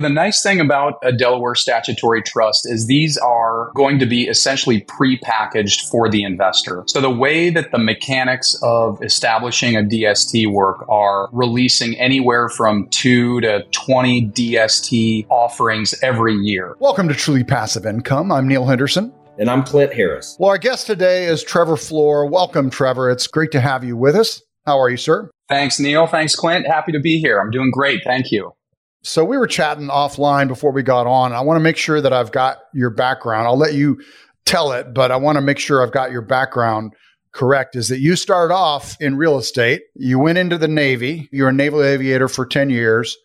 The nice thing about a Delaware statutory trust is these are going to be essentially pre-packaged for the investor. So the way that the mechanics of establishing a DST work are releasing anywhere from 2 to 20 DST offerings every year. Welcome to Truly Passive Income. I'm Neil Henderson. And I'm Clint Harris. Well, our guest today is Trevor Flor. Welcome, Trevor. It's great to have you with us. How are you, sir? Thanks, Neil. Thanks, Clint. Happy to be here. I'm doing great. Thank you. So we were chatting offline before we got on. I want to make sure that I've got your background. I'll let you tell it, but I want to make sure I've got your background correct. Is that you started off in real estate? You went into the Navy. You were a naval aviator for 10 years.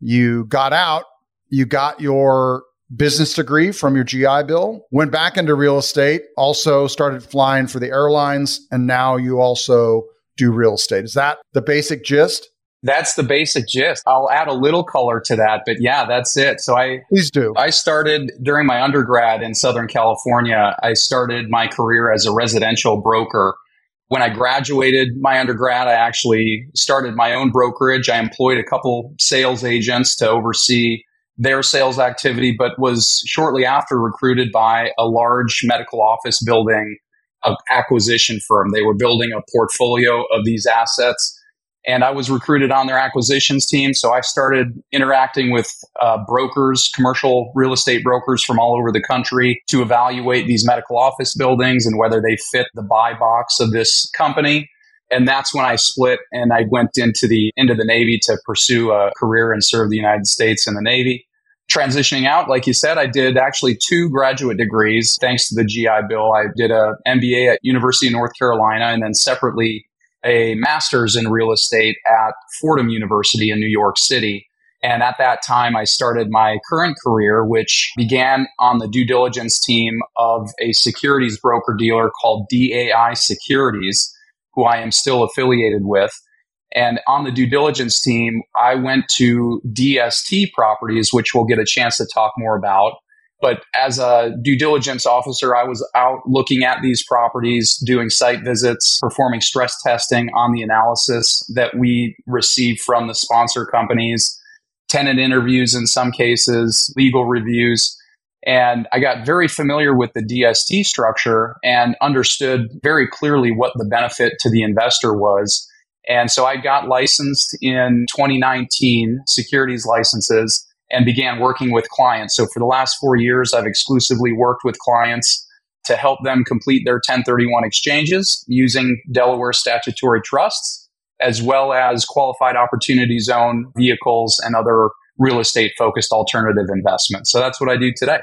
You got out. You got your business degree from your GI Bill, went back into real estate, also started flying for the airlines, and now you also do real estate. Is that the basic gist? That's the basic gist. I'll add a little color to that, but yeah, that's it. So I please do. I started during my undergrad in Southern California. I started my career as a residential broker. When I graduated my undergrad, I actually started my own brokerage. I employed a couple sales agents to oversee their sales activity, but was shortly after recruited by a large medical office building acquisition firm. They were building a portfolio of these assets and I was recruited on their acquisitions team. So I started interacting with uh, brokers, commercial real estate brokers from all over the country to evaluate these medical office buildings and whether they fit the buy box of this company. And that's when I split and I went into the into the Navy to pursue a career and serve the United States in the Navy. Transitioning out, like you said, I did actually two graduate degrees thanks to the GI Bill. I did a MBA at University of North Carolina and then separately a master's in real estate at Fordham University in New York City. And at that time, I started my current career, which began on the due diligence team of a securities broker dealer called DAI Securities, who I am still affiliated with. And on the due diligence team, I went to DST properties, which we'll get a chance to talk more about. But as a due diligence officer, I was out looking at these properties, doing site visits, performing stress testing on the analysis that we received from the sponsor companies, tenant interviews in some cases, legal reviews. And I got very familiar with the DST structure and understood very clearly what the benefit to the investor was. And so I got licensed in 2019, securities licenses and began working with clients. So for the last four years, I've exclusively worked with clients to help them complete their 1031 exchanges using Delaware statutory trusts, as well as qualified opportunity zone vehicles and other real estate focused alternative investments. So that's what I do today.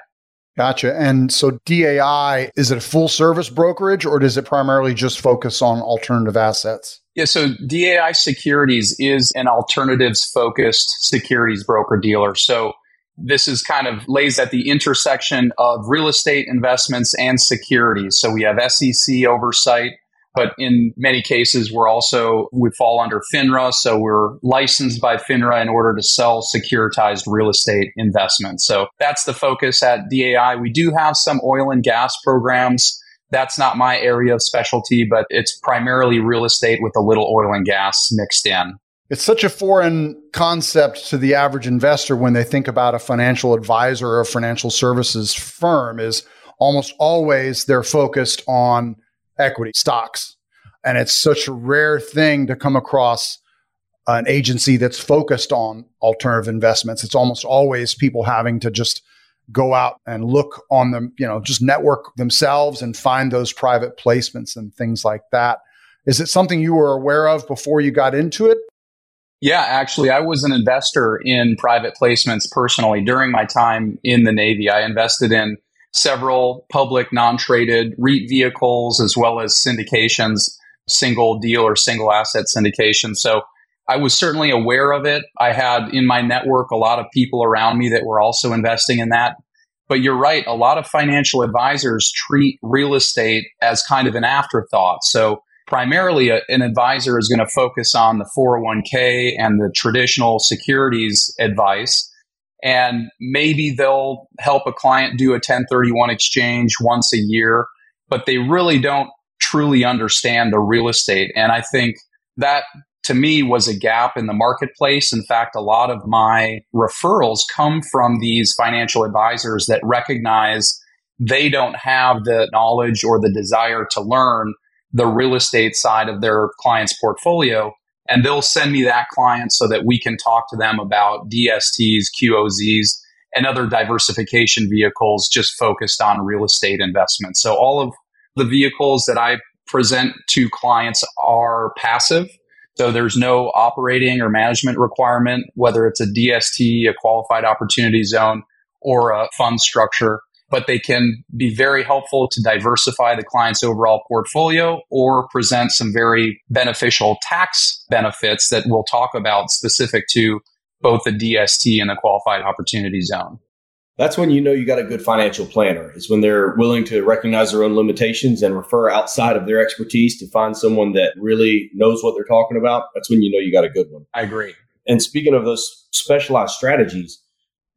Gotcha. And so DAI, is it a full service brokerage or does it primarily just focus on alternative assets? Yeah, so DAI Securities is an alternatives focused securities broker dealer. So this is kind of lays at the intersection of real estate investments and securities. So we have SEC oversight, but in many cases we're also we fall under FINRA, so we're licensed by FINRA in order to sell securitized real estate investments. So that's the focus at DAI. We do have some oil and gas programs that's not my area of specialty, but it's primarily real estate with a little oil and gas mixed in. It's such a foreign concept to the average investor when they think about a financial advisor or a financial services firm is almost always they're focused on equity stocks. And it's such a rare thing to come across an agency that's focused on alternative investments. It's almost always people having to just go out and look on them, you know, just network themselves and find those private placements and things like that. Is it something you were aware of before you got into it? Yeah, actually, I was an investor in private placements personally during my time in the Navy. I invested in several public non traded REIT vehicles as well as syndications, single deal or single asset syndication. So I was certainly aware of it. I had in my network a lot of people around me that were also investing in that. But you're right, a lot of financial advisors treat real estate as kind of an afterthought. So primarily a, an advisor is going to focus on the 401k and the traditional securities advice. And maybe they'll help a client do a 1031 exchange once a year, but they really don't truly understand the real estate. And I think that to me was a gap in the marketplace. In fact, a lot of my referrals come from these financial advisors that recognize they don't have the knowledge or the desire to learn the real estate side of their client's portfolio. And they'll send me that client so that we can talk to them about DSTs, QOZs, and other diversification vehicles just focused on real estate investments. So all of the vehicles that I present to clients are passive. So there's no operating or management requirement, whether it's a DST, a qualified opportunity zone, or a fund structure but they can be very helpful to diversify the client's overall portfolio or present some very beneficial tax benefits that we'll talk about specific to both the DST and the qualified opportunity zone. That's when you know you got a good financial planner, is when they're willing to recognize their own limitations and refer outside of their expertise to find someone that really knows what they're talking about. That's when you know you got a good one. I agree. And speaking of those specialized strategies,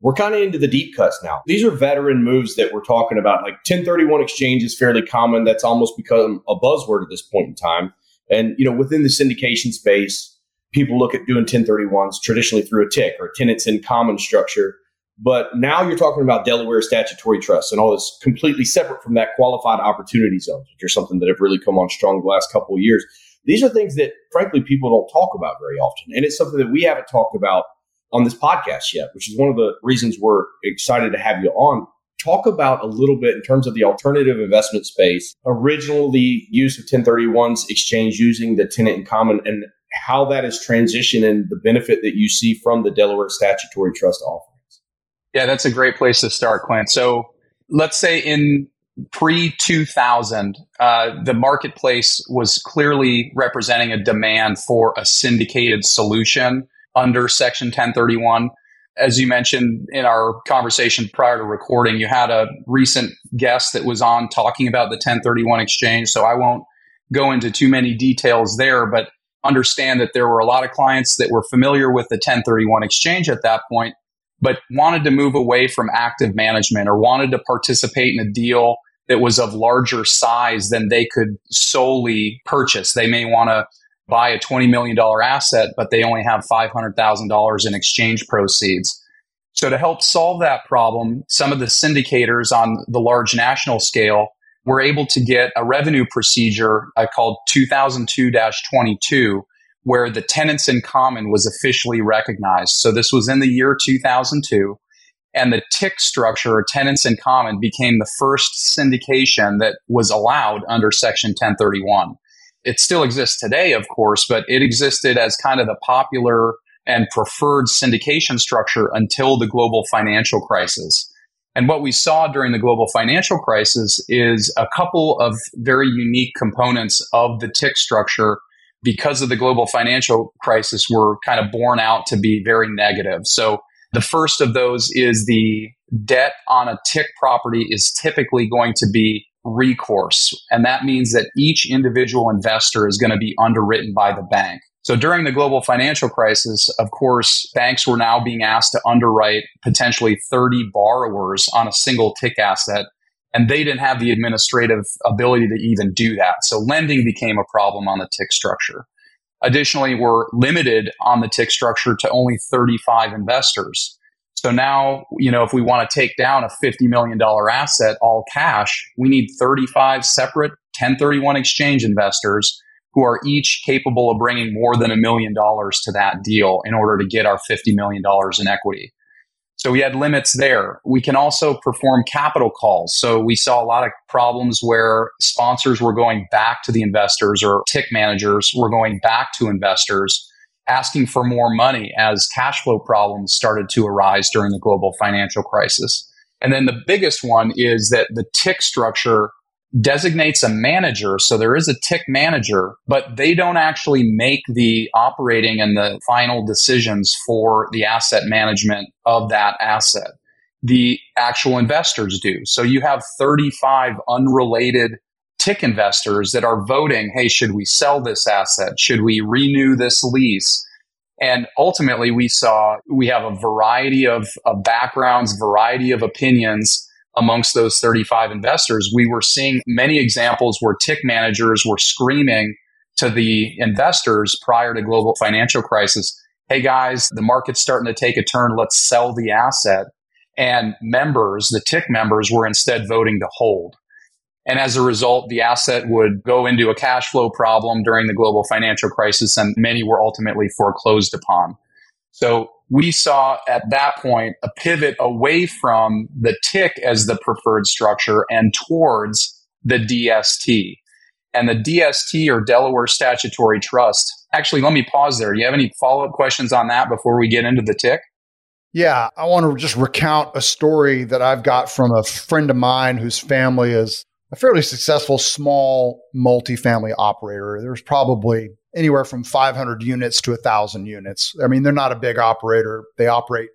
we're kind of into the deep cuts now. These are veteran moves that we're talking about. Like 1031 exchange is fairly common. That's almost become a buzzword at this point in time. And, you know, within the syndication space, people look at doing 1031s traditionally through a tick or tenants in common structure. But now you're talking about Delaware statutory trusts and all this completely separate from that qualified opportunity zones, which are something that have really come on strong the last couple of years. These are things that, frankly, people don't talk about very often. And it's something that we haven't talked about on this podcast yet, which is one of the reasons we're excited to have you on. Talk about a little bit in terms of the alternative investment space, originally use of 1031s exchange using the tenant in common and how that is transitioned and the benefit that you see from the Delaware statutory trust offerings. Yeah, that's a great place to start, Clint. So let's say in pre 2000, uh, the marketplace was clearly representing a demand for a syndicated solution under Section 1031. As you mentioned in our conversation prior to recording, you had a recent guest that was on talking about the 1031 exchange. So I won't go into too many details there, but understand that there were a lot of clients that were familiar with the 1031 exchange at that point, but wanted to move away from active management or wanted to participate in a deal that was of larger size than they could solely purchase. They may want to buy a $20 million asset, but they only have $500,000 in exchange proceeds. So, to help solve that problem, some of the syndicators on the large national scale were able to get a revenue procedure called 2002 22, where the tenants in common was officially recognized. So, this was in the year 2002. And the tick structure, or tenants in common, became the first syndication that was allowed under Section 1031. It still exists today, of course, but it existed as kind of the popular and preferred syndication structure until the global financial crisis. And what we saw during the global financial crisis is a couple of very unique components of the tick structure because of the global financial crisis were kind of borne out to be very negative. So the first of those is the debt on a tick property is typically going to be recourse. And that means that each individual investor is going to be underwritten by the bank. So during the global financial crisis, of course, banks were now being asked to underwrite potentially 30 borrowers on a single tick asset. And they didn't have the administrative ability to even do that. So lending became a problem on the tick structure. Additionally, we're limited on the tick structure to only 35 investors. So now, you know, if we want to take down a $50 million asset all cash, we need 35 separate 1031 exchange investors who are each capable of bringing more than a million dollars to that deal in order to get our $50 million in equity. So we had limits there. We can also perform capital calls. So we saw a lot of problems where sponsors were going back to the investors or tick managers were going back to investors asking for more money as cash flow problems started to arise during the global financial crisis. And then the biggest one is that the tick structure designates a manager. So there is a tick manager, but they don't actually make the operating and the final decisions for the asset management of that asset. The actual investors do. So you have 35 unrelated tick investors that are voting, hey, should we sell this asset? Should we renew this lease? And ultimately, we saw we have a variety of, of backgrounds, variety of opinions amongst those 35 investors. We were seeing many examples where tick managers were screaming to the investors prior to global financial crisis, hey guys, the market's starting to take a turn, let's sell the asset. And members, the tick members, were instead voting to hold. And as a result, the asset would go into a cash flow problem during the global financial crisis, and many were ultimately foreclosed upon. So we saw at that point a pivot away from the tick as the preferred structure and towards the DST. And the DST or Delaware Statutory Trust. Actually, let me pause there. Do you have any follow up questions on that before we get into the tick? Yeah, I want to just recount a story that I've got from a friend of mine whose family is a fairly successful small multifamily operator. There's probably anywhere from 500 units to 1,000 units. I mean, they're not a big operator. They operate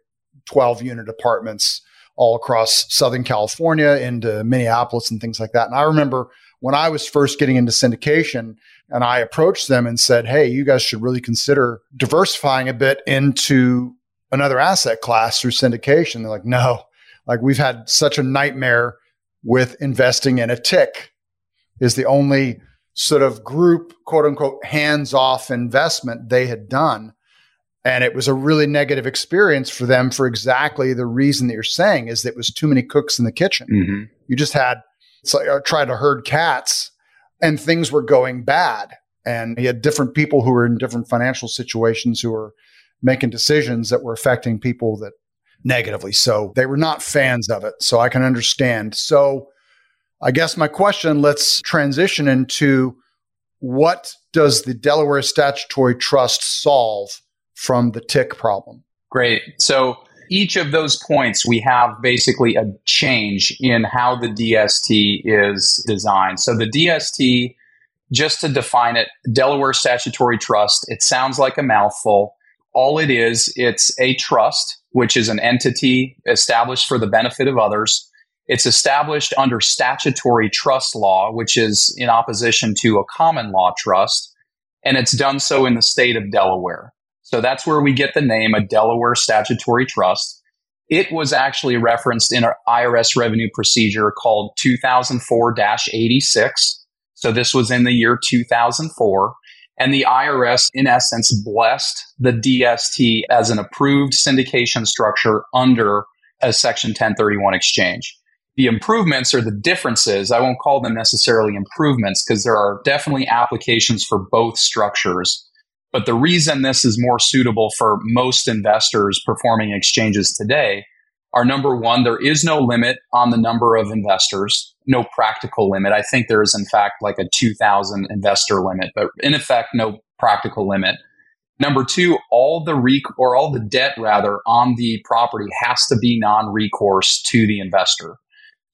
12 unit apartments all across Southern California into Minneapolis and things like that. And I remember when I was first getting into syndication and I approached them and said, Hey, you guys should really consider diversifying a bit into another asset class through syndication. They're like, No, like we've had such a nightmare with investing in a tick is the only sort of group, quote unquote, hands off investment they had done. And it was a really negative experience for them for exactly the reason that you're saying is that it was too many cooks in the kitchen. Mm-hmm. You just had, it's like I tried to herd cats and things were going bad. And he had different people who were in different financial situations who were making decisions that were affecting people that negatively. So they were not fans of it. So I can understand. So I guess my question let's transition into what does the Delaware Statutory Trust solve from the tick problem? Great. So each of those points, we have basically a change in how the DST is designed. So the DST, just to define it, Delaware Statutory Trust, it sounds like a mouthful. All it is, it's a trust, which is an entity established for the benefit of others it's established under statutory trust law, which is in opposition to a common law trust, and it's done so in the state of Delaware. So that's where we get the name a Delaware statutory trust. It was actually referenced in an IRS revenue procedure called 2004 86. So this was in the year 2004. And the IRS, in essence, blessed the DST as an approved syndication structure under a Section 1031 exchange the improvements or the differences, I won't call them necessarily improvements because there are definitely applications for both structures. But the reason this is more suitable for most investors performing exchanges today are number one, there is no limit on the number of investors, no practical limit. I think there is, in fact, like a 2,000 investor limit, but in effect, no practical limit. Number two, all the rec- or all the debt rather on the property has to be non-recourse to the investor.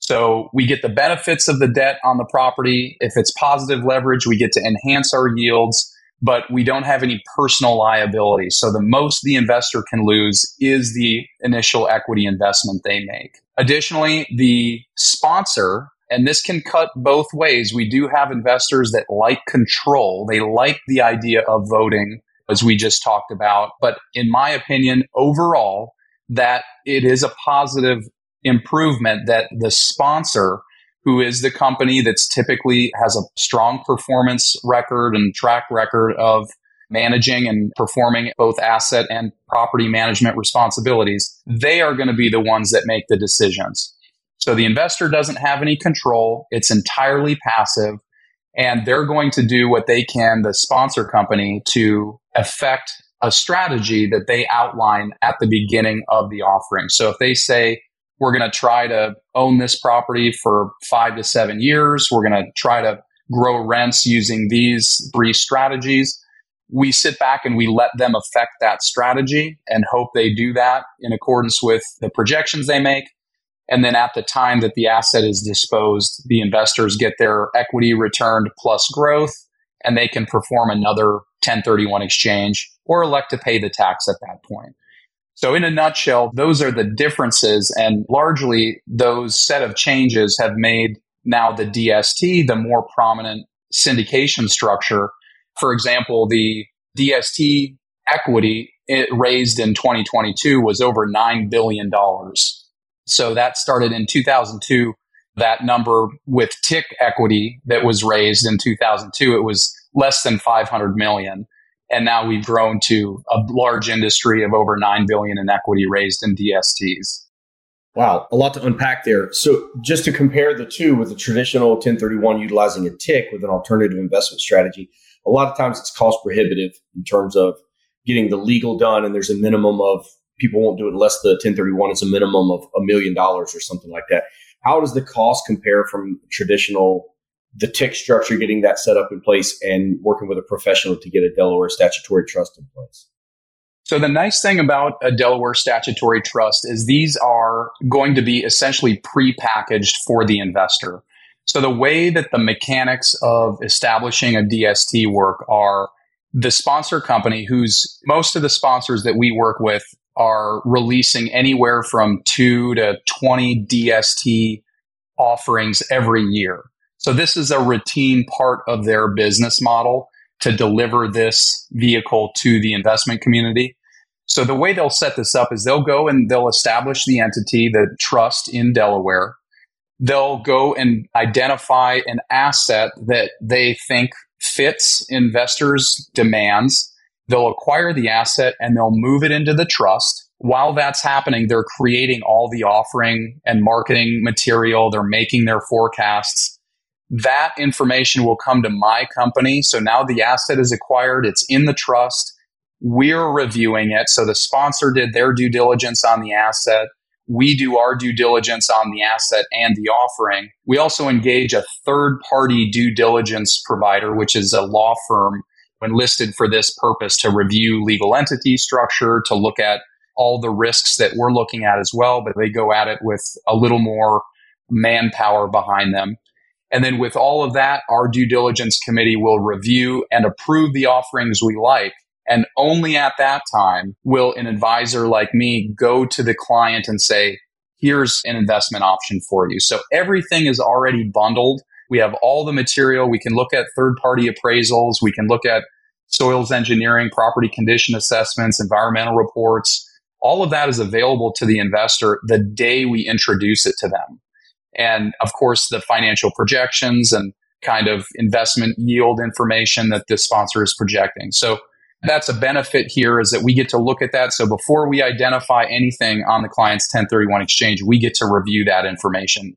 So we get the benefits of the debt on the property. If it's positive leverage, we get to enhance our yields, but we don't have any personal liability. So the most the investor can lose is the initial equity investment they make. Additionally, the sponsor, and this can cut both ways. We do have investors that like control. They like the idea of voting, as we just talked about. But in my opinion, overall, that it is a positive improvement that the sponsor who is the company that's typically has a strong performance record and track record of managing and performing both asset and property management responsibilities, they are going to be the ones that make the decisions. So the investor doesn't have any control. It's entirely passive. And they're going to do what they can, the sponsor company, to affect a strategy that they outline at the beginning of the offering. So if they say, we're going to try to own this property for five to seven years. We're going to try to grow rents using these three strategies. We sit back and we let them affect that strategy and hope they do that in accordance with the projections they make. And then at the time that the asset is disposed, the investors get their equity returned plus growth, and they can perform another 1031 exchange or elect to pay the tax at that point. So, in a nutshell, those are the differences, and largely those set of changes have made now the DST the more prominent syndication structure. For example, the DST equity it raised in 2022 was over $9 billion. So that started in 2002. That number with tick equity that was raised in 2002, it was less than 500 million. And now we've grown to a large industry of over 9 billion in equity raised in DSTs. Wow, a lot to unpack there. So, just to compare the two with the traditional 1031 utilizing a tick with an alternative investment strategy, a lot of times it's cost prohibitive in terms of getting the legal done, and there's a minimum of people won't do it unless the 1031 is a minimum of a million dollars or something like that. How does the cost compare from traditional the tick structure, getting that set up in place, and working with a professional to get a Delaware statutory trust in place? So the nice thing about a Delaware statutory trust is these are going to be essentially pre-packaged for the investor. So the way that the mechanics of establishing a DST work are the sponsor company who's most of the sponsors that we work with are releasing anywhere from 2 to 20 DST offerings every year. So this is a routine part of their business model to deliver this vehicle to the investment community. So the way they'll set this up is they'll go and they'll establish the entity, the trust in Delaware. They'll go and identify an asset that they think fits investors' demands. They'll acquire the asset and they'll move it into the trust. While that's happening, they're creating all the offering and marketing material. They're making their forecasts that information will come to my company. So now the asset is acquired, it's in the trust. We're reviewing it. So the sponsor did their due diligence on the asset. We do our due diligence on the asset and the offering. We also engage a third party due diligence provider, which is a law firm enlisted for this purpose to review legal entity structure, to look at all the risks that we're looking at as well, but they go at it with a little more manpower behind them. And then with all of that, our due diligence committee will review and approve the offerings we like. And only at that time will an advisor like me go to the client and say, here's an investment option for you. So everything is already bundled. We have all the material. We can look at third party appraisals. We can look at soils engineering, property condition assessments, environmental reports. All of that is available to the investor the day we introduce it to them and of course the financial projections and kind of investment yield information that the sponsor is projecting. So that's a benefit here is that we get to look at that. So before we identify anything on the client's 1031 exchange, we get to review that information.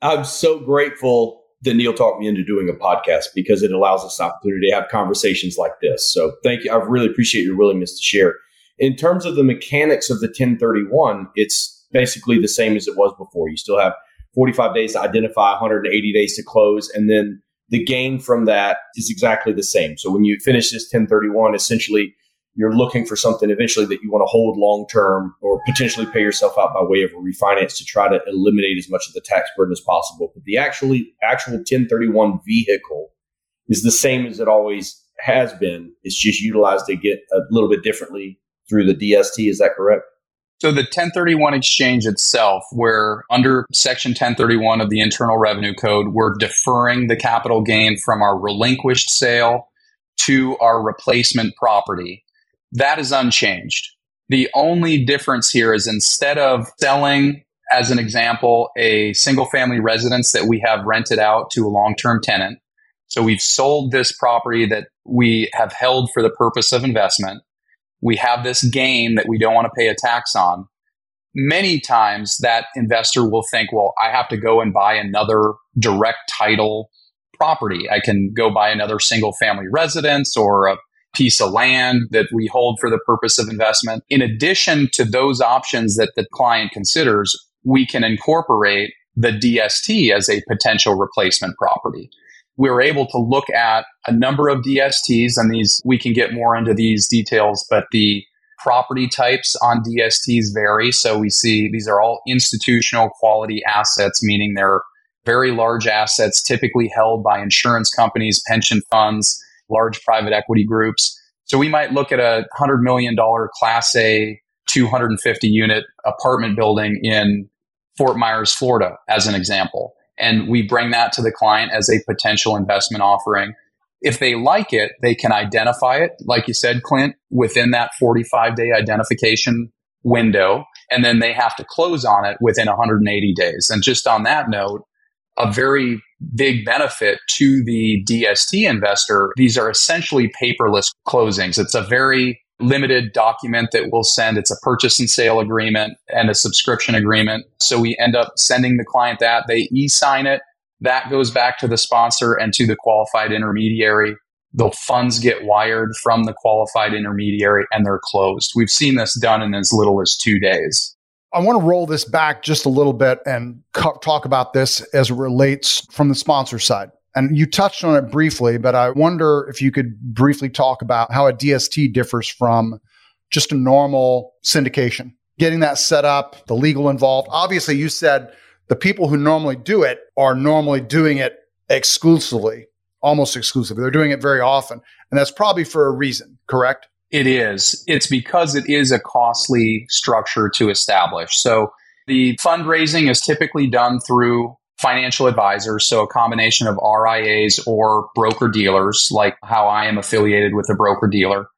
I'm so grateful that Neil talked me into doing a podcast because it allows us opportunity to have conversations like this. So thank you. I really appreciate your willingness to share. In terms of the mechanics of the 1031, it's basically the same as it was before. You still have 45 days to identify, 180 days to close. And then the gain from that is exactly the same. So when you finish this 1031, essentially you're looking for something eventually that you want to hold long term or potentially pay yourself out by way of a refinance to try to eliminate as much of the tax burden as possible. But the actually actual 1031 vehicle is the same as it always has been. It's just utilized to get a little bit differently through the DST. Is that correct? So the 1031 exchange itself, where under section 1031 of the Internal Revenue Code, we're deferring the capital gain from our relinquished sale to our replacement property. That is unchanged. The only difference here is instead of selling, as an example, a single family residence that we have rented out to a long term tenant. So we've sold this property that we have held for the purpose of investment we have this gain that we don't want to pay a tax on. Many times that investor will think, well, I have to go and buy another direct title property. I can go buy another single family residence or a piece of land that we hold for the purpose of investment. In addition to those options that the client considers, we can incorporate the DST as a potential replacement property we were able to look at a number of DSTs, and these we can get more into these details, but the property types on DSTs vary. So we see these are all institutional quality assets, meaning they're very large assets, typically held by insurance companies, pension funds, large private equity groups. So we might look at a $100 million Class A 250 unit apartment building in Fort Myers, Florida, as an example and we bring that to the client as a potential investment offering. If they like it, they can identify it, like you said, Clint, within that 45 day identification window. And then they have to close on it within 180 days. And just on that note, a very big benefit to the DST investor. These are essentially paperless closings. It's a very limited document that we'll send. It's a purchase and sale agreement and a subscription agreement. So we end up sending the client that. They e sign it. That goes back to the sponsor and to the qualified intermediary. The funds get wired from the qualified intermediary and they're closed. We've seen this done in as little as two days. I want to roll this back just a little bit and co- talk about this as it relates from the sponsor side. And you touched on it briefly, but I wonder if you could briefly talk about how a DST differs from just a normal syndication. Getting that set up, the legal involved. Obviously, you said the people who normally do it are normally doing it exclusively, almost exclusively. They're doing it very often. And that's probably for a reason, correct? It is. It's because it is a costly structure to establish. So the fundraising is typically done through financial advisors, so a combination of RIAs or broker dealers, like how I am affiliated with a broker dealer.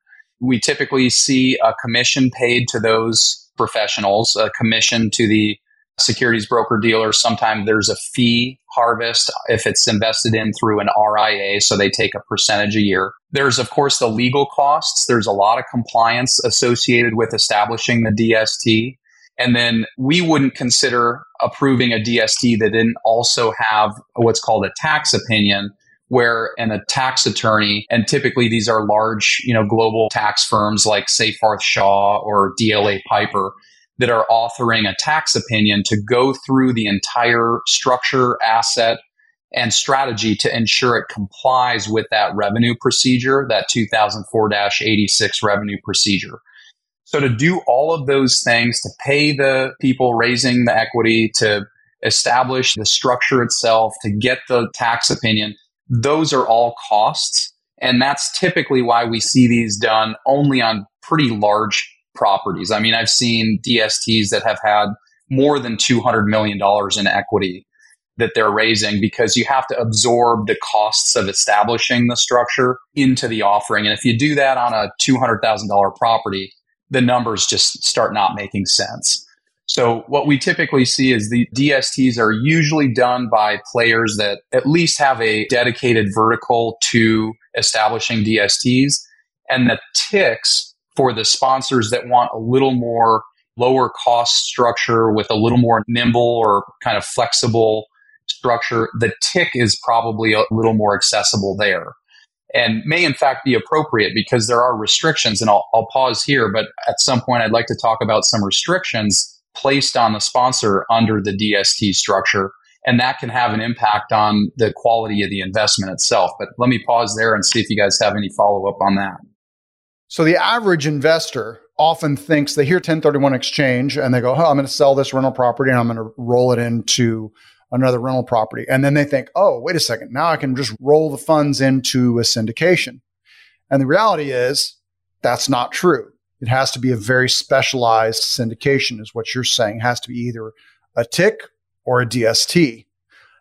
We typically see a commission paid to those professionals, a commission to the securities broker dealer. Sometimes there's a fee harvest if it's invested in through an RIA, so they take a percentage a year. There's, of course, the legal costs. There's a lot of compliance associated with establishing the DST. And then we wouldn't consider approving a DST that didn't also have what's called a tax opinion where and a tax attorney, and typically these are large, you know, global tax firms like Seyfarth Shaw or DLA Piper that are authoring a tax opinion to go through the entire structure, asset, and strategy to ensure it complies with that revenue procedure, that 2004 86 revenue procedure. So to do all of those things, to pay the people raising the equity, to establish the structure itself, to get the tax opinion, those are all costs. And that's typically why we see these done only on pretty large properties. I mean, I've seen DSTs that have had more than $200 million in equity that they're raising because you have to absorb the costs of establishing the structure into the offering. And if you do that on a $200,000 property, the numbers just start not making sense. So what we typically see is the DSTs are usually done by players that at least have a dedicated vertical to establishing DSTs and the ticks for the sponsors that want a little more lower cost structure with a little more nimble or kind of flexible structure. The tick is probably a little more accessible there and may in fact be appropriate because there are restrictions. And I'll, I'll pause here, but at some point I'd like to talk about some restrictions placed on the sponsor under the DST structure. And that can have an impact on the quality of the investment itself. But let me pause there and see if you guys have any follow up on that. So the average investor often thinks they hear 1031 exchange and they go, oh, I'm going to sell this rental property and I'm going to roll it into another rental property. And then they think, oh, wait a second, now I can just roll the funds into a syndication. And the reality is that's not true. It has to be a very specialized syndication, is what you're saying. It has to be either a tick or a DST.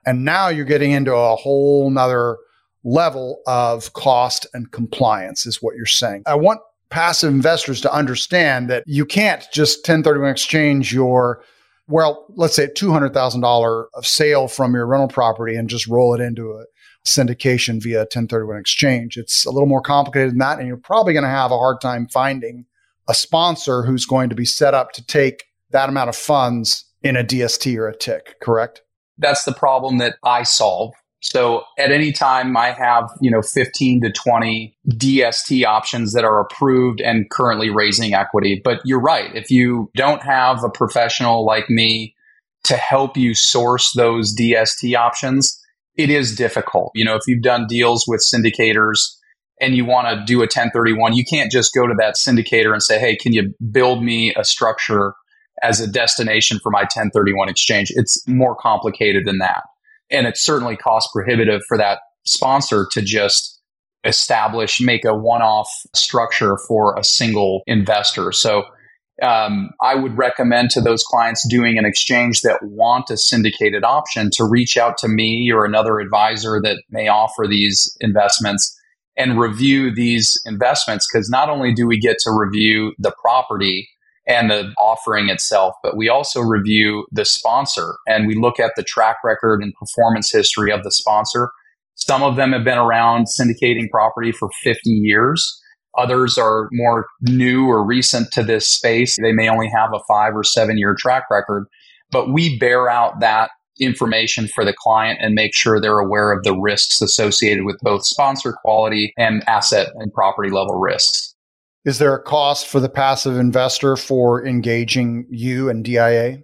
And now you're getting into a whole nother level of cost and compliance, is what you're saying. I want passive investors to understand that you can't just 1031 exchange your well, let's say $200,000 of sale from your rental property and just roll it into a syndication via 1031 exchange. It's a little more complicated than that. And you're probably going to have a hard time finding a sponsor who's going to be set up to take that amount of funds in a DST or a TIC, correct? That's the problem that I solve so at any time, I have, you know, 15 to 20 DST options that are approved and currently raising equity. But you're right. If you don't have a professional like me to help you source those DST options, it is difficult. You know, if you've done deals with syndicators and you want to do a 1031, you can't just go to that syndicator and say, Hey, can you build me a structure as a destination for my 1031 exchange? It's more complicated than that. And it's certainly cost prohibitive for that sponsor to just establish, make a one off structure for a single investor. So um, I would recommend to those clients doing an exchange that want a syndicated option to reach out to me or another advisor that may offer these investments and review these investments because not only do we get to review the property and the offering itself, but we also review the sponsor and we look at the track record and performance history of the sponsor. Some of them have been around syndicating property for 50 years. Others are more new or recent to this space. They may only have a five or seven year track record, but we bear out that information for the client and make sure they're aware of the risks associated with both sponsor quality and asset and property level risks. Is there a cost for the passive investor for engaging you and DIA?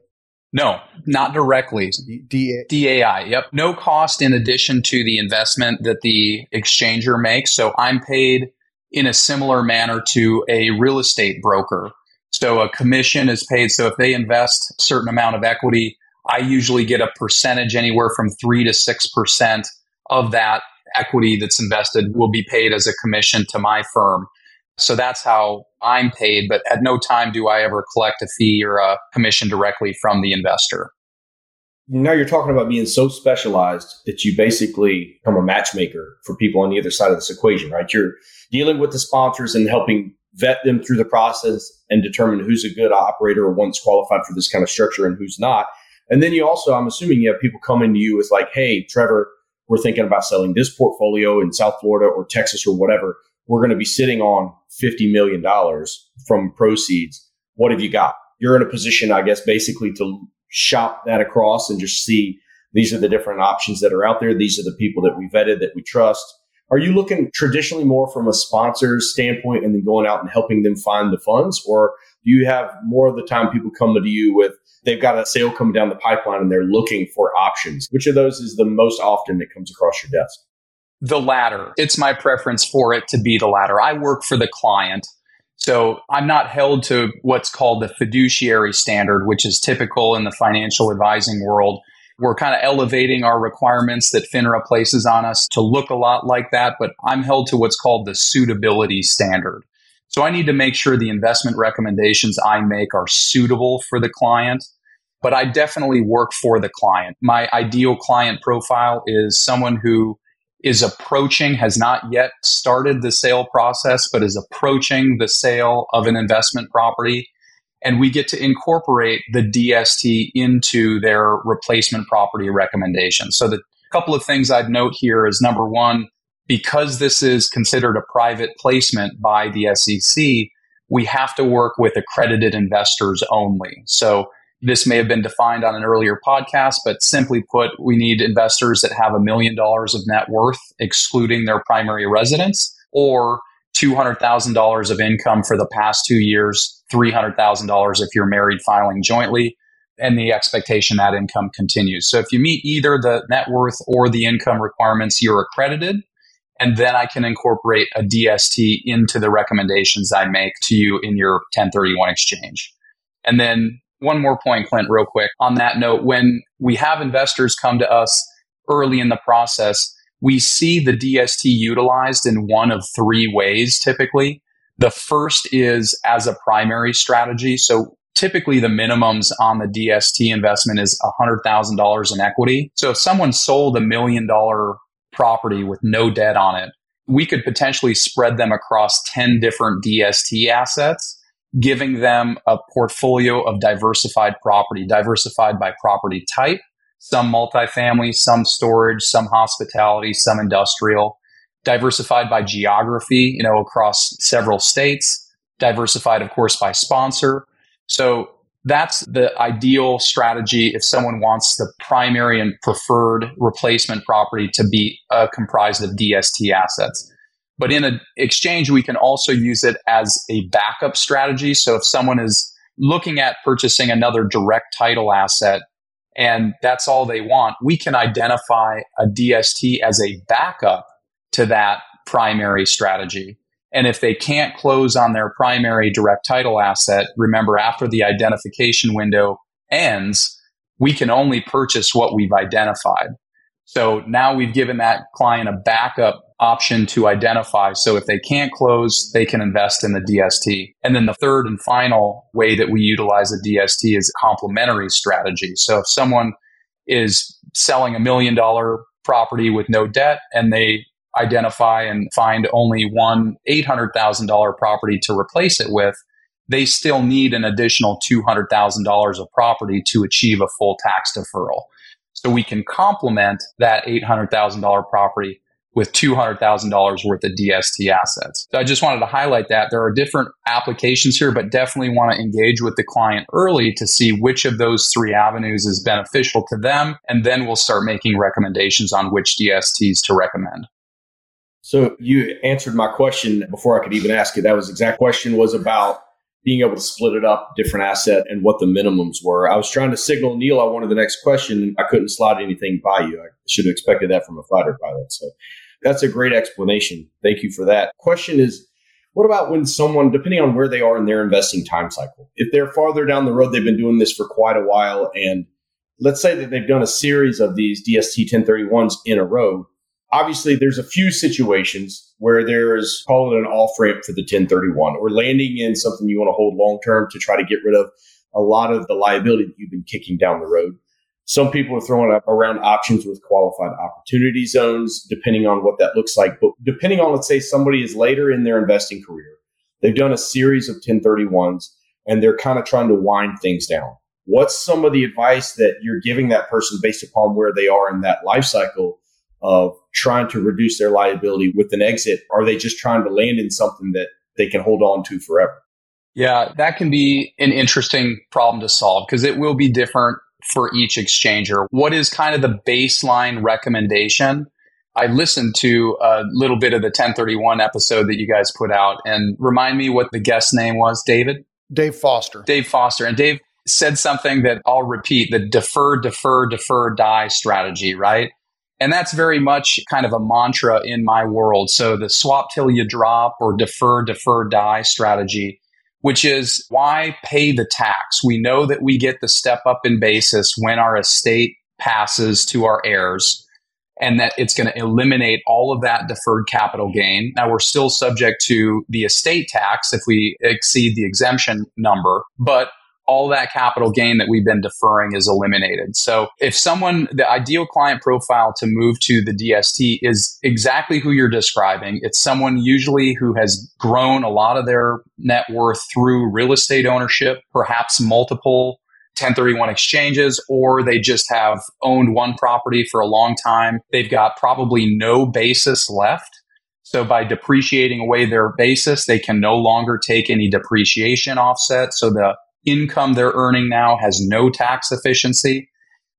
No, not directly. D- DAI, yep. No cost in addition to the investment that the exchanger makes. So I'm paid in a similar manner to a real estate broker. So a commission is paid. So if they invest a certain amount of equity, I usually get a percentage anywhere from three to six percent of that equity that's invested will be paid as a commission to my firm. So that's how I'm paid, but at no time do I ever collect a fee or a commission directly from the investor. Now you're talking about being so specialized that you basically become a matchmaker for people on the other side of this equation, right? You're dealing with the sponsors and helping vet them through the process and determine who's a good operator or one's qualified for this kind of structure and who's not. And then you also, I'm assuming you have people coming to you with like, hey, Trevor, we're thinking about selling this portfolio in South Florida or Texas or whatever we're going to be sitting on $50 million from proceeds. What have you got? You're in a position, I guess, basically to shop that across and just see these are the different options that are out there. These are the people that we vetted that we trust. Are you looking traditionally more from a sponsor's standpoint and then going out and helping them find the funds? Or do you have more of the time people coming to you with they've got a sale coming down the pipeline and they're looking for options? Which of those is the most often that comes across your desk? The latter. It's my preference for it to be the latter. I work for the client. So I'm not held to what's called the fiduciary standard, which is typical in the financial advising world. We're kind of elevating our requirements that FINRA places on us to look a lot like that, but I'm held to what's called the suitability standard. So I need to make sure the investment recommendations I make are suitable for the client, but I definitely work for the client. My ideal client profile is someone who is approaching, has not yet started the sale process, but is approaching the sale of an investment property. And we get to incorporate the DST into their replacement property recommendation. So the couple of things I'd note here is number one, because this is considered a private placement by the SEC, we have to work with accredited investors only. So this may have been defined on an earlier podcast, but simply put, we need investors that have a million dollars of net worth, excluding their primary residence, or $200,000 of income for the past two years, $300,000 if you're married filing jointly, and the expectation that income continues. So if you meet either the net worth or the income requirements, you're accredited. And then I can incorporate a DST into the recommendations I make to you in your 1031 exchange. And then one more point, Clint, real quick. On that note, when we have investors come to us early in the process, we see the DST utilized in one of three ways typically. The first is as a primary strategy. So typically the minimums on the DST investment is $100,000 in equity. So if someone sold a million dollar property with no debt on it, we could potentially spread them across 10 different DST assets giving them a portfolio of diversified property, diversified by property type, some multifamily, some storage, some hospitality, some industrial, diversified by geography, you know, across several states, diversified, of course, by sponsor. So that's the ideal strategy if someone wants the primary and preferred replacement property to be uh, comprised of DST assets. But in an exchange, we can also use it as a backup strategy. So if someone is looking at purchasing another direct title asset and that's all they want, we can identify a DST as a backup to that primary strategy. And if they can't close on their primary direct title asset, remember after the identification window ends, we can only purchase what we've identified. So now we've given that client a backup option to identify. So if they can't close, they can invest in the DST. And then the third and final way that we utilize a DST is a complementary strategy. So if someone is selling a million dollar property with no debt and they identify and find only one $800,000 property to replace it with, they still need an additional $200,000 of property to achieve a full tax deferral. So we can complement that $800,000 property with $200,000 worth of DST assets. So I just wanted to highlight that there are different applications here, but definitely want to engage with the client early to see which of those three avenues is beneficial to them. And then we'll start making recommendations on which DSTs to recommend. So you answered my question before I could even ask it. That was exact question was about being able to split it up, different asset, and what the minimums were. I was trying to signal Neil I wanted the next question. I couldn't slide anything by you. I should have expected that from a fighter pilot. So that's a great explanation. Thank you for that. Question is, what about when someone, depending on where they are in their investing time cycle, if they're farther down the road, they've been doing this for quite a while, and let's say that they've done a series of these DST 1031s in a row, Obviously, there's a few situations where there's call it an off ramp for the 1031 or landing in something you want to hold long term to try to get rid of a lot of the liability that you've been kicking down the road. Some people are throwing around options with qualified opportunity zones, depending on what that looks like. But depending on, let's say somebody is later in their investing career, they've done a series of 1031s and they're kind of trying to wind things down. What's some of the advice that you're giving that person based upon where they are in that life cycle of trying to reduce their liability with an exit? Are they just trying to land in something that they can hold on to forever? Yeah, that can be an interesting problem to solve because it will be different for each exchanger. What is kind of the baseline recommendation? I listened to a little bit of the 1031 episode that you guys put out and remind me what the guest name was, David? Dave Foster. Dave Foster. And Dave said something that I'll repeat the defer, defer, defer, die strategy, right? And that's very much kind of a mantra in my world. So the swap till you drop or defer, defer, die strategy, which is why pay the tax? We know that we get the step up in basis when our estate passes to our heirs and that it's going to eliminate all of that deferred capital gain. Now we're still subject to the estate tax if we exceed the exemption number, but all that capital gain that we've been deferring is eliminated. So if someone, the ideal client profile to move to the DST is exactly who you're describing. It's someone usually who has grown a lot of their net worth through real estate ownership, perhaps multiple 1031 exchanges, or they just have owned one property for a long time. They've got probably no basis left. So by depreciating away their basis, they can no longer take any depreciation offset. So the income they're earning now has no tax efficiency.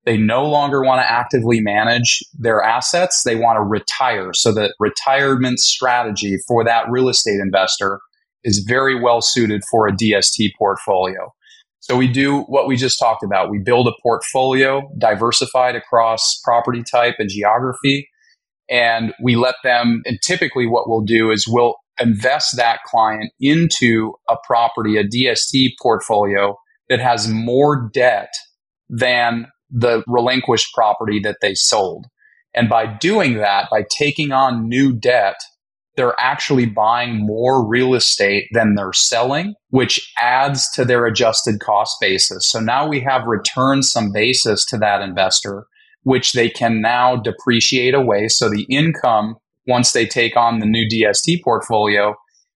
They no longer want to actively manage their assets. They want to retire. So the retirement strategy for that real estate investor is very well suited for a DST portfolio. So we do what we just talked about. We build a portfolio diversified across property type and geography. And we let them, and typically what we'll do is we'll invest that client into a property, a DST portfolio that has more debt than the relinquished property that they sold. And by doing that, by taking on new debt, they're actually buying more real estate than they're selling, which adds to their adjusted cost basis. So now we have returned some basis to that investor, which they can now depreciate away. So the income once they take on the new DST portfolio,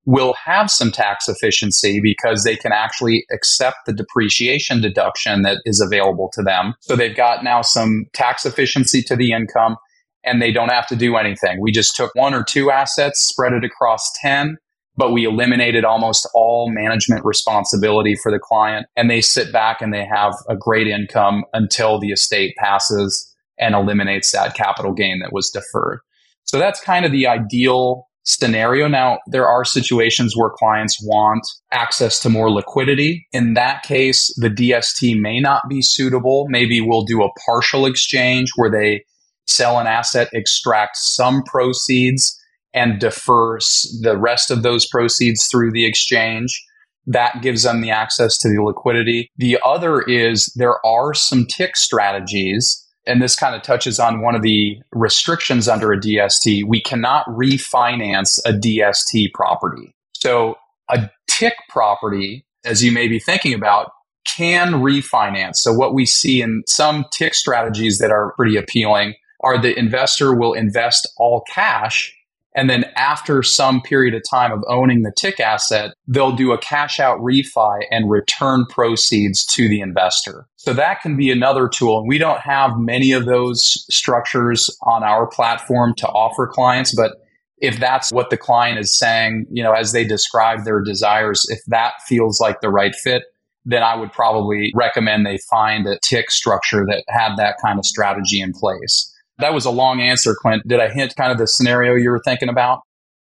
will have some tax efficiency because they can actually accept the depreciation deduction that is available to them. So they've got now some tax efficiency to the income and they don't have to do anything. We just took one or two assets, spread it across 10, but we eliminated almost all management responsibility for the client and they sit back and they have a great income until the estate passes and eliminates that capital gain that was deferred. So that's kind of the ideal scenario. Now, there are situations where clients want access to more liquidity. In that case, the DST may not be suitable. Maybe we'll do a partial exchange where they sell an asset, extract some proceeds, and defer the rest of those proceeds through the exchange. That gives them the access to the liquidity. The other is there are some TIC strategies and this kind of touches on one of the restrictions under a DST, we cannot refinance a DST property. So a TIC property, as you may be thinking about, can refinance. So what we see in some TIC strategies that are pretty appealing are the investor will invest all cash And then after some period of time of owning the TIC asset, they'll do a cash out refi and return proceeds to the investor. So that can be another tool. And we don't have many of those structures on our platform to offer clients, but if that's what the client is saying, you know, as they describe their desires, if that feels like the right fit, then I would probably recommend they find a TIC structure that had that kind of strategy in place. That was a long answer, Clint. Did I hint kind of the scenario you were thinking about?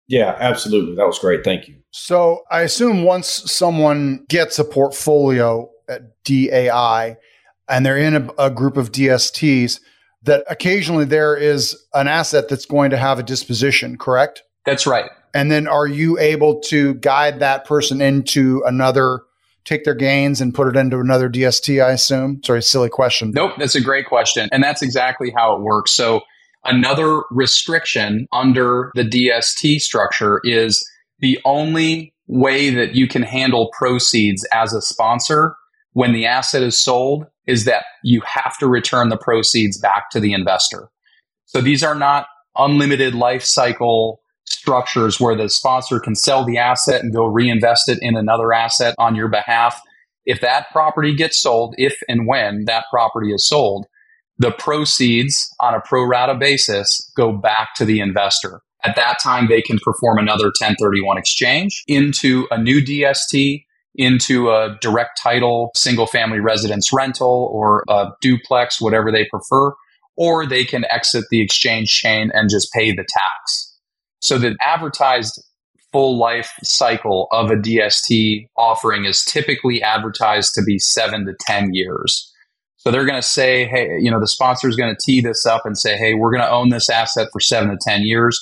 Yeah, absolutely. That was great. Thank you. So I assume once someone gets a portfolio at DAI and they're in a, a group of DSTs, that occasionally there is an asset that's going to have a disposition, correct? That's right. And then are you able to guide that person into another, take their gains and put it into another DST, I assume? Sorry, silly question. Nope, that's a great question. And that's exactly how it works. So another restriction under the DST structure is the only way that you can handle proceeds as a sponsor when the asset is sold is that you have to return the proceeds back to the investor. So these are not unlimited life cycle structures where the sponsor can sell the asset and go reinvest it in another asset on your behalf. If that property gets sold, if and when that property is sold, the proceeds on a pro rata basis go back to the investor. At that time, they can perform another 1031 exchange into a new DST into a direct title single family residence rental or a duplex, whatever they prefer, or they can exit the exchange chain and just pay the tax. So the advertised full life cycle of a DST offering is typically advertised to be seven to 10 years. So they're going to say, hey, you know, the sponsor is going to tee this up and say, hey, we're going to own this asset for seven to 10 years.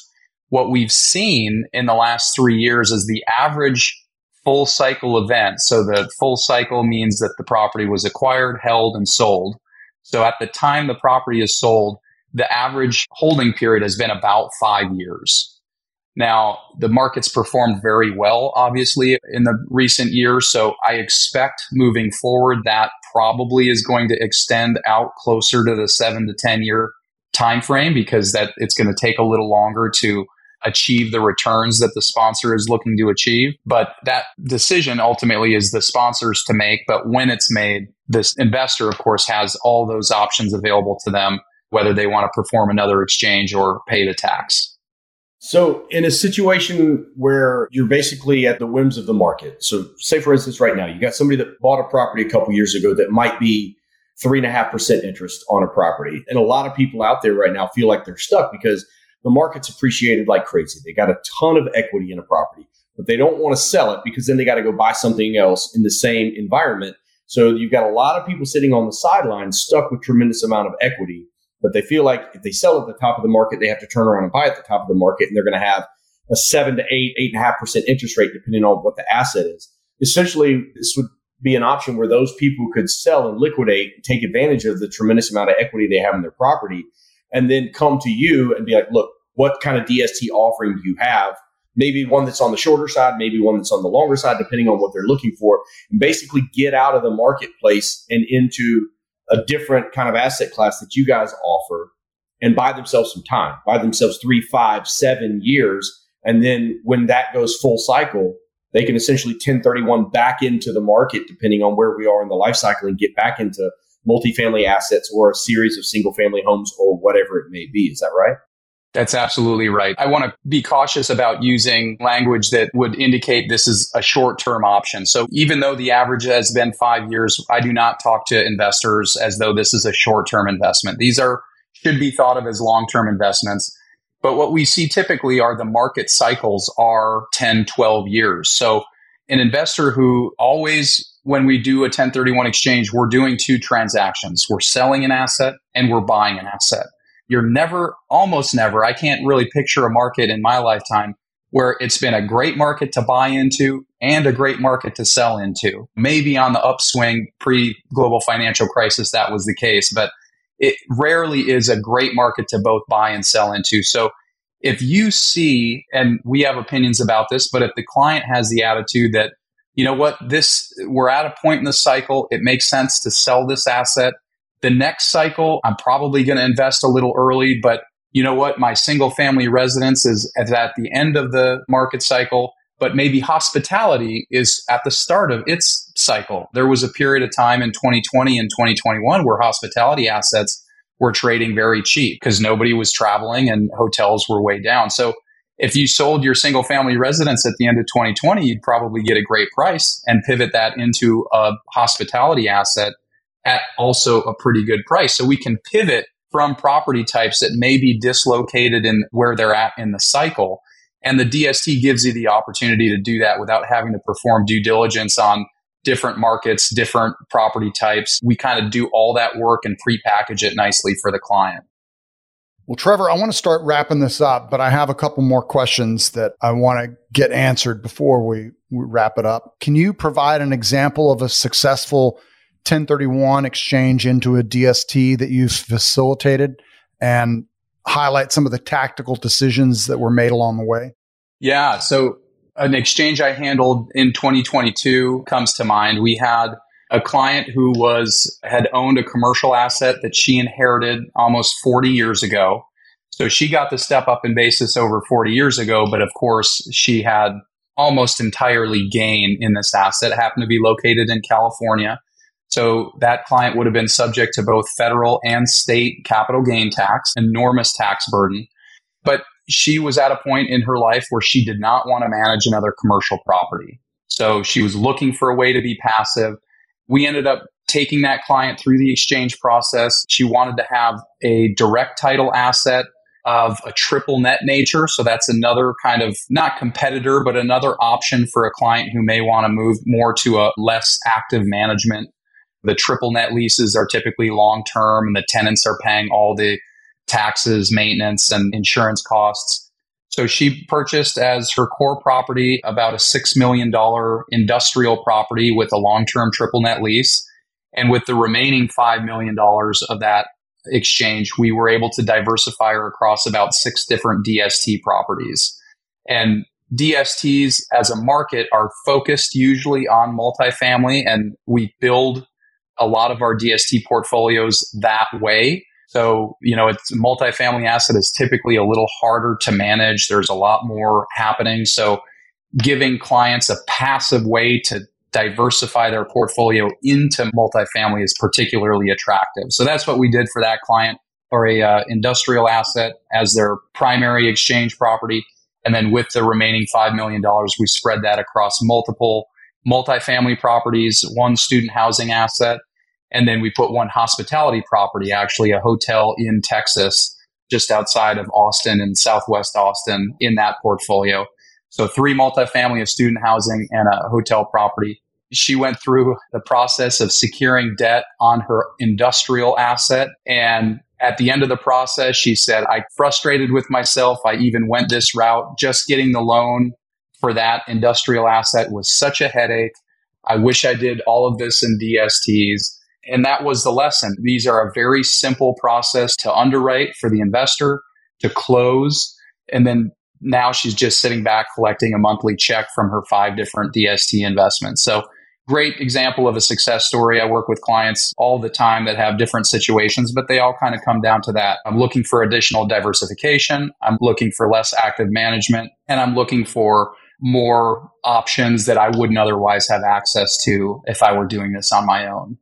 What we've seen in the last three years is the average full cycle event. So the full cycle means that the property was acquired, held, and sold. So at the time the property is sold, the average holding period has been about five years. Now, the market's performed very well, obviously, in the recent years. So I expect moving forward that probably is going to extend out closer to the seven to 10 year time frame because that it's going to take a little longer to achieve the returns that the sponsor is looking to achieve. But that decision ultimately is the sponsors to make. But when it's made, this investor, of course, has all those options available to them, whether they want to perform another exchange or pay the tax. So, in a situation where you're basically at the whims of the market, so say for instance, right now, you got somebody that bought a property a couple years ago that might be three and a half percent interest on a property. And a lot of people out there right now feel like they're stuck because the market's appreciated like crazy. They got a ton of equity in a property, but they don't want to sell it because then they got to go buy something else in the same environment. So you've got a lot of people sitting on the sidelines stuck with tremendous amount of equity, but they feel like if they sell at the top of the market, they have to turn around and buy at the top of the market and they're going to have a seven to eight, eight and a half percent interest rate depending on what the asset is. Essentially, this would be an option where those people could sell and liquidate, take advantage of the tremendous amount of equity they have in their property and then come to you and be like, look, what kind of DST offering do you have? Maybe one that's on the shorter side, maybe one that's on the longer side, depending on what they're looking for, and basically get out of the marketplace and into a different kind of asset class that you guys offer and buy themselves some time, buy themselves three, five, seven years. And then when that goes full cycle, they can essentially 1031 back into the market, depending on where we are in the life cycle, and get back into multifamily assets or a series of single family homes or whatever it may be. Is that right? That's absolutely right. I want to be cautious about using language that would indicate this is a short term option. So even though the average has been five years, I do not talk to investors as though this is a short term investment. These are should be thought of as long term investments. But what we see typically are the market cycles are 10, 12 years. So an investor who always when we do a 1031 exchange, we're doing two transactions. We're selling an asset and we're buying an asset. You're never, almost never, I can't really picture a market in my lifetime where it's been a great market to buy into and a great market to sell into. Maybe on the upswing pre global financial crisis, that was the case, but it rarely is a great market to both buy and sell into. So if you see, and we have opinions about this, but if the client has the attitude that you know what, this, we're at a point in the cycle. It makes sense to sell this asset. The next cycle, I'm probably going to invest a little early, but you know what, my single family residence is at the end of the market cycle, but maybe hospitality is at the start of its cycle. There was a period of time in 2020 and 2021 where hospitality assets were trading very cheap because nobody was traveling and hotels were way down. So if you sold your single family residence at the end of 2020, you'd probably get a great price and pivot that into a hospitality asset at also a pretty good price. So we can pivot from property types that may be dislocated in where they're at in the cycle. And the DST gives you the opportunity to do that without having to perform due diligence on different markets, different property types. We kind of do all that work and pre-package it nicely for the client. Well, Trevor, I want to start wrapping this up, but I have a couple more questions that I want to get answered before we, we wrap it up. Can you provide an example of a successful 1031 exchange into a DST that you've facilitated and highlight some of the tactical decisions that were made along the way? Yeah. So, an exchange I handled in 2022 comes to mind. We had a client who was had owned a commercial asset that she inherited almost 40 years ago. So she got the step up in basis over 40 years ago, but of course she had almost entirely gain in this asset, happened to be located in California. So that client would have been subject to both federal and state capital gain tax, enormous tax burden. But she was at a point in her life where she did not want to manage another commercial property. So she was looking for a way to be passive. We ended up taking that client through the exchange process. She wanted to have a direct title asset of a triple net nature. So that's another kind of not competitor, but another option for a client who may want to move more to a less active management the triple net leases are typically long term and the tenants are paying all the taxes, maintenance, and insurance costs. So she purchased as her core property about a $6 million industrial property with a long term triple net lease. And with the remaining $5 million of that exchange, we were able to diversify her across about six different DST properties. And DSTs as a market are focused usually on multifamily, and we build a lot of our DST portfolios that way. So, you know, it's multifamily asset is typically a little harder to manage. There's a lot more happening. So, giving clients a passive way to diversify their portfolio into multifamily is particularly attractive. So that's what we did for that client or a uh, industrial asset as their primary exchange property. And then with the remaining $5 million, we spread that across multiple multifamily properties, one student housing asset, and then we put one hospitality property, actually a hotel in Texas, just outside of Austin and Southwest Austin in that portfolio. So three multifamily of student housing and a hotel property. She went through the process of securing debt on her industrial asset. And at the end of the process, she said, I frustrated with myself. I even went this route. Just getting the loan for that industrial asset was such a headache. I wish I did all of this in DSTs. And that was the lesson. These are a very simple process to underwrite for the investor, to close. And then now she's just sitting back collecting a monthly check from her five different DST investments. So, great example of a success story. I work with clients all the time that have different situations, but they all kind of come down to that. I'm looking for additional diversification, I'm looking for less active management, and I'm looking for more options that I wouldn't otherwise have access to if I were doing this on my own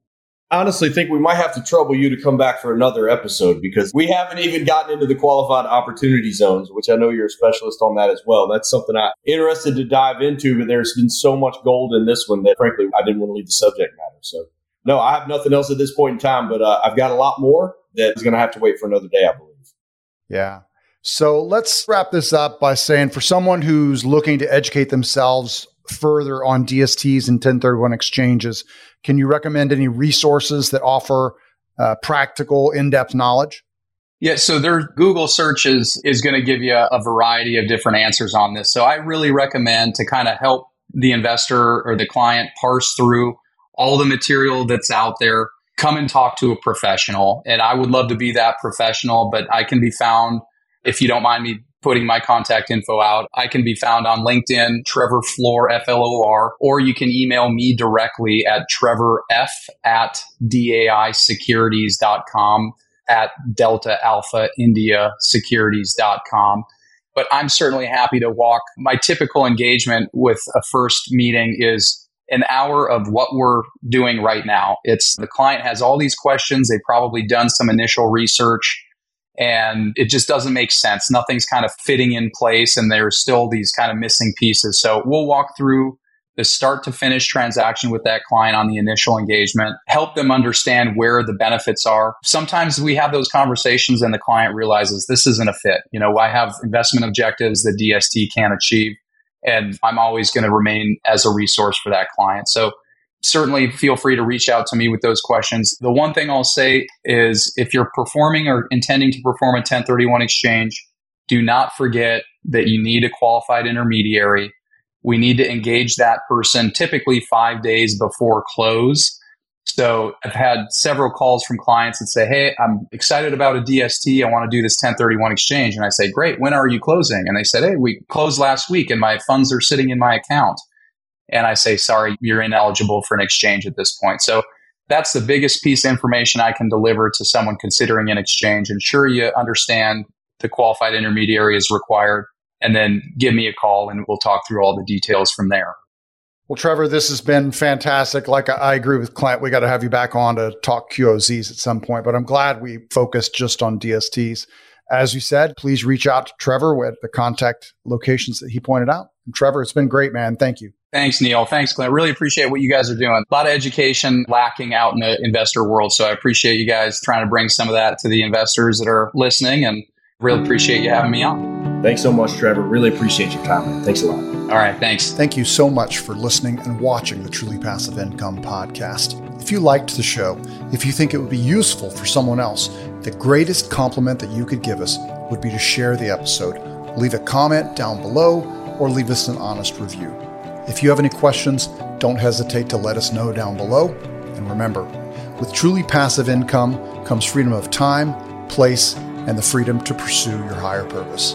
honestly think we might have to trouble you to come back for another episode because we haven't even gotten into the qualified opportunity zones, which I know you're a specialist on that as well. That's something I'm interested to dive into, but there's been so much gold in this one that frankly I didn't want to leave the subject matter. So no, I have nothing else at this point in time, but uh, I've got a lot more that is going to have to wait for another day, I believe. Yeah. So let's wrap this up by saying for someone who's looking to educate themselves further on DSTs and 1031 exchanges, can you recommend any resources that offer uh, practical, in depth knowledge? Yeah, so their Google searches is going to give you a variety of different answers on this. So I really recommend to kind of help the investor or the client parse through all the material that's out there. Come and talk to a professional. And I would love to be that professional, but I can be found, if you don't mind me putting my contact info out. I can be found on LinkedIn, Trevor Flor, F L O R, or you can email me directly at trevorf at daisecurities.com. at Delta Alpha India Securities.com. But I'm certainly happy to walk. My typical engagement with a first meeting is an hour of what we're doing right now. It's the client has all these questions. They've probably done some initial research and it just doesn't make sense. Nothing's kind of fitting in place and there's still these kind of missing pieces. So we'll walk through the start to finish transaction with that client on the initial engagement, help them understand where the benefits are. Sometimes we have those conversations and the client realizes this isn't a fit. You know, I have investment objectives that DST can't achieve and I'm always going to remain as a resource for that client. So certainly feel free to reach out to me with those questions. The one thing I'll say is if you're performing or intending to perform a 1031 exchange, do not forget that you need a qualified intermediary. We need to engage that person typically five days before close so I've had several calls from clients that say, Hey, I'm excited about a DST. I want to do this 1031 exchange. And I say, Great. When are you closing? And they said, Hey, we closed last week and my funds are sitting in my account. And I say, Sorry, you're ineligible for an exchange at this point. So that's the biggest piece of information I can deliver to someone considering an exchange. Ensure you understand the qualified intermediary is required and then give me a call and we'll talk through all the details from there. Well, Trevor, this has been fantastic. Like I agree with Clint, we got to have you back on to talk QOZs at some point, but I'm glad we focused just on DSTs. As you said, please reach out to Trevor with the contact locations that he pointed out. And Trevor, it's been great, man. Thank you. Thanks, Neil. Thanks, Clint. Really appreciate what you guys are doing. A lot of education lacking out in the investor world. So I appreciate you guys trying to bring some of that to the investors that are listening and really appreciate you having me on. Thanks so much, Trevor. Really appreciate your time. Thanks a lot. All right. Thanks. Thank you so much for listening and watching the Truly Passive Income podcast. If you liked the show, if you think it would be useful for someone else, the greatest compliment that you could give us would be to share the episode. Leave a comment down below or leave us an honest review. If you have any questions, don't hesitate to let us know down below. And remember, with truly passive income comes freedom of time, place, and the freedom to pursue your higher purpose.